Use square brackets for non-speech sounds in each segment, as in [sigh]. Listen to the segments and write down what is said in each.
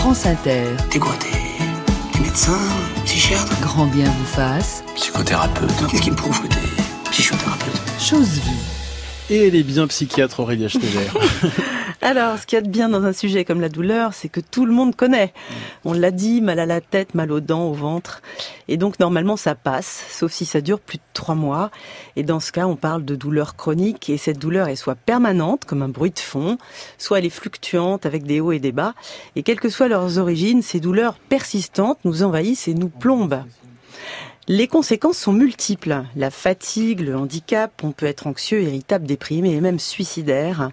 France Inter. T'es quoi T'es médecin Psychiatre? Grand bien vous fasse. Psychothérapeute. Qu'est-ce qui me prouve que t'es psychothérapeute? Chose vue. Et elle est bien psychiatre, Aurélia Schneider. [laughs] Alors, ce qu'il y a de bien dans un sujet comme la douleur, c'est que tout le monde connaît. On l'a dit, mal à la tête, mal aux dents, au ventre. Et donc, normalement, ça passe, sauf si ça dure plus de trois mois. Et dans ce cas, on parle de douleur chronique. Et cette douleur est soit permanente, comme un bruit de fond, soit elle est fluctuante, avec des hauts et des bas. Et quelles que soient leurs origines, ces douleurs persistantes nous envahissent et nous plombent. Les conséquences sont multiples. La fatigue, le handicap, on peut être anxieux, irritable, déprimé et même suicidaire.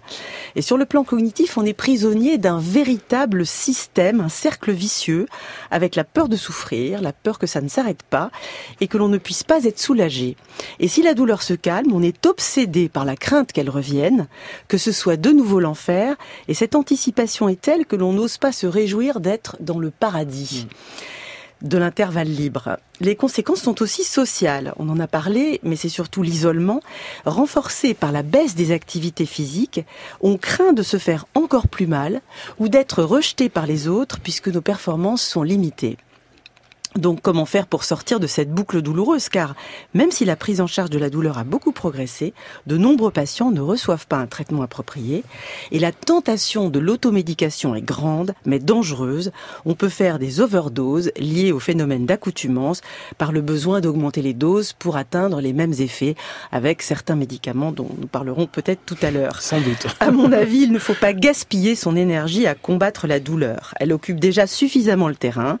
Et sur le plan cognitif, on est prisonnier d'un véritable système, un cercle vicieux, avec la peur de souffrir, la peur que ça ne s'arrête pas et que l'on ne puisse pas être soulagé. Et si la douleur se calme, on est obsédé par la crainte qu'elle revienne, que ce soit de nouveau l'enfer, et cette anticipation est telle que l'on n'ose pas se réjouir d'être dans le paradis de l'intervalle libre. Les conséquences sont aussi sociales. On en a parlé, mais c'est surtout l'isolement. Renforcé par la baisse des activités physiques, on craint de se faire encore plus mal ou d'être rejeté par les autres puisque nos performances sont limitées. Donc comment faire pour sortir de cette boucle douloureuse? Car même si la prise en charge de la douleur a beaucoup progressé, de nombreux patients ne reçoivent pas un traitement approprié et la tentation de l'automédication est grande mais dangereuse. On peut faire des overdoses liées au phénomène d'accoutumance par le besoin d'augmenter les doses pour atteindre les mêmes effets avec certains médicaments dont nous parlerons peut-être tout à l'heure. Sans doute. [laughs] À mon avis, il ne faut pas gaspiller son énergie à combattre la douleur. Elle occupe déjà suffisamment le terrain.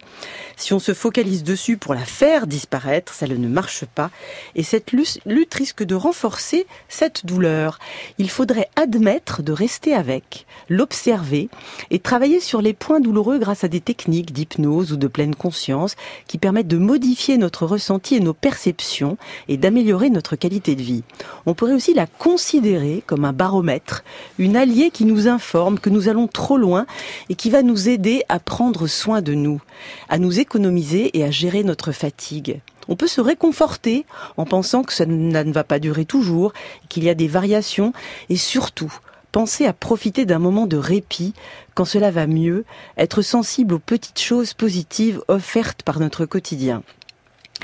Si on se focalise dessus pour la faire disparaître, ça ne marche pas. Et cette lutte risque de renforcer cette douleur. Il faudrait admettre de rester avec, l'observer et travailler sur les points douloureux grâce à des techniques d'hypnose ou de pleine conscience qui permettent de modifier notre ressenti et nos perceptions et d'améliorer notre qualité de vie. On pourrait aussi la considérer comme un baromètre, une alliée qui nous informe que nous allons trop loin et qui va nous aider à prendre soin de nous, à nous économiser et à gérer notre fatigue. On peut se réconforter en pensant que ça ne va pas durer toujours, qu'il y a des variations et surtout penser à profiter d'un moment de répit quand cela va mieux, être sensible aux petites choses positives offertes par notre quotidien.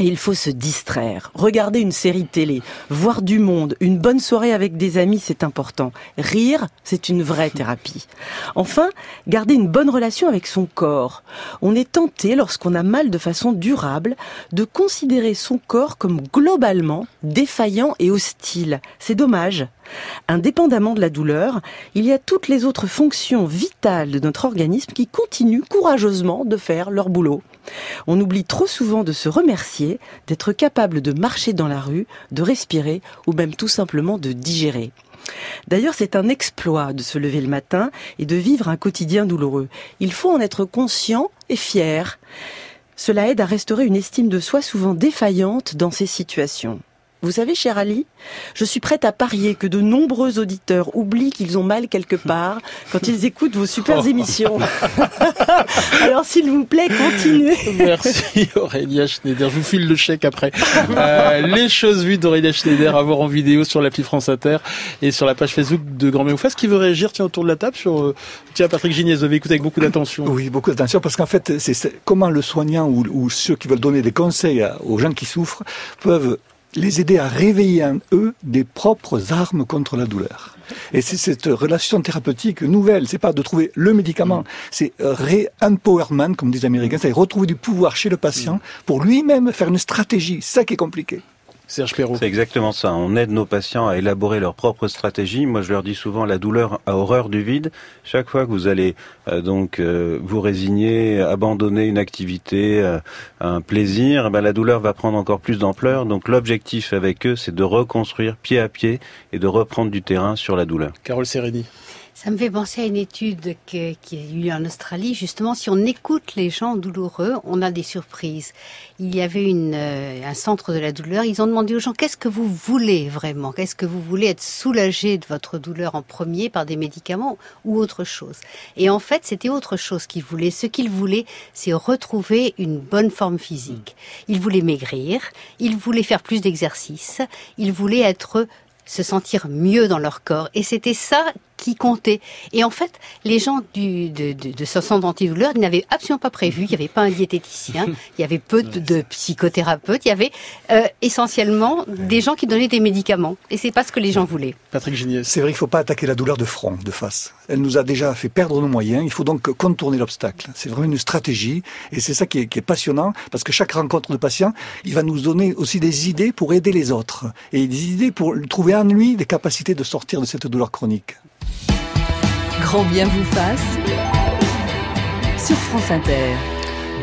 Il faut se distraire, regarder une série télé, voir du monde, une bonne soirée avec des amis, c'est important. Rire, c'est une vraie thérapie. Enfin, garder une bonne relation avec son corps. On est tenté, lorsqu'on a mal de façon durable, de considérer son corps comme globalement défaillant et hostile. C'est dommage. Indépendamment de la douleur, il y a toutes les autres fonctions vitales de notre organisme qui continuent courageusement de faire leur boulot. On oublie trop souvent de se remercier, d'être capable de marcher dans la rue, de respirer ou même tout simplement de digérer. D'ailleurs, c'est un exploit de se lever le matin et de vivre un quotidien douloureux. Il faut en être conscient et fier. Cela aide à restaurer une estime de soi souvent défaillante dans ces situations. Vous savez, cher Ali, je suis prête à parier que de nombreux auditeurs oublient qu'ils ont mal quelque part quand ils écoutent vos super oh. émissions. [laughs] Alors, s'il vous plaît, continuez. Merci Aurélia Schneider. Je vous file le chèque après. Euh, les choses vues d'Aurélia Schneider à voir en vidéo sur l'appli France Inter et sur la page Facebook de Grand Méoufas. Qui veut réagir tiens, autour de la table sur... Euh, tiens, Patrick Gignès, vous avez écouté avec beaucoup d'attention. Oui, beaucoup d'attention parce qu'en fait, c'est comment le soignant ou, ou ceux qui veulent donner des conseils aux gens qui souffrent peuvent les aider à réveiller en eux des propres armes contre la douleur. Et c'est cette relation thérapeutique nouvelle. C'est pas de trouver le médicament, mm. c'est re-empowerment, comme disent les Américains, c'est retrouver du pouvoir chez le patient pour lui-même faire une stratégie. Ça qui est compliqué. Serge C'est exactement ça. On aide nos patients à élaborer leur propre stratégie. Moi, je leur dis souvent, la douleur a horreur du vide. Chaque fois que vous allez euh, donc euh, vous résigner, abandonner une activité, euh, un plaisir, ben, la douleur va prendre encore plus d'ampleur. Donc, l'objectif avec eux, c'est de reconstruire pied à pied et de reprendre du terrain sur la douleur. Carole Sereni. Ça me fait penser à une étude qui a eu en Australie. Justement, si on écoute les gens douloureux, on a des surprises. Il y avait une, euh, un centre de la douleur. Ils ont demandé aux gens qu'est-ce que vous voulez vraiment? Qu'est-ce que vous voulez être soulagé de votre douleur en premier par des médicaments ou autre chose? Et en fait, c'était autre chose qu'ils voulaient. Ce qu'ils voulaient, c'est retrouver une bonne forme physique. Ils voulaient maigrir. Ils voulaient faire plus d'exercice. Ils voulaient être se sentir mieux dans leur corps. Et c'était ça qui comptait. Et en fait, les gens du, de, de, de ce centre antidouleur n'avaient absolument pas prévu. Il n'y avait pas un diététicien, [laughs] il y avait peu de, de psychothérapeutes, il y avait euh, essentiellement des gens qui donnaient des médicaments. Et c'est pas ce que les gens voulaient. Patrick Gignier. C'est vrai qu'il ne faut pas attaquer la douleur de front, de face. Elle nous a déjà fait perdre nos moyens. Il faut donc contourner l'obstacle. C'est vraiment une stratégie. Et c'est ça qui est, qui est passionnant parce que chaque rencontre de patient, il va nous donner aussi des idées pour aider les autres. Et des idées pour trouver en lui des capacités de sortir de cette douleur chronique. Grand bien vous fasse sur France Inter.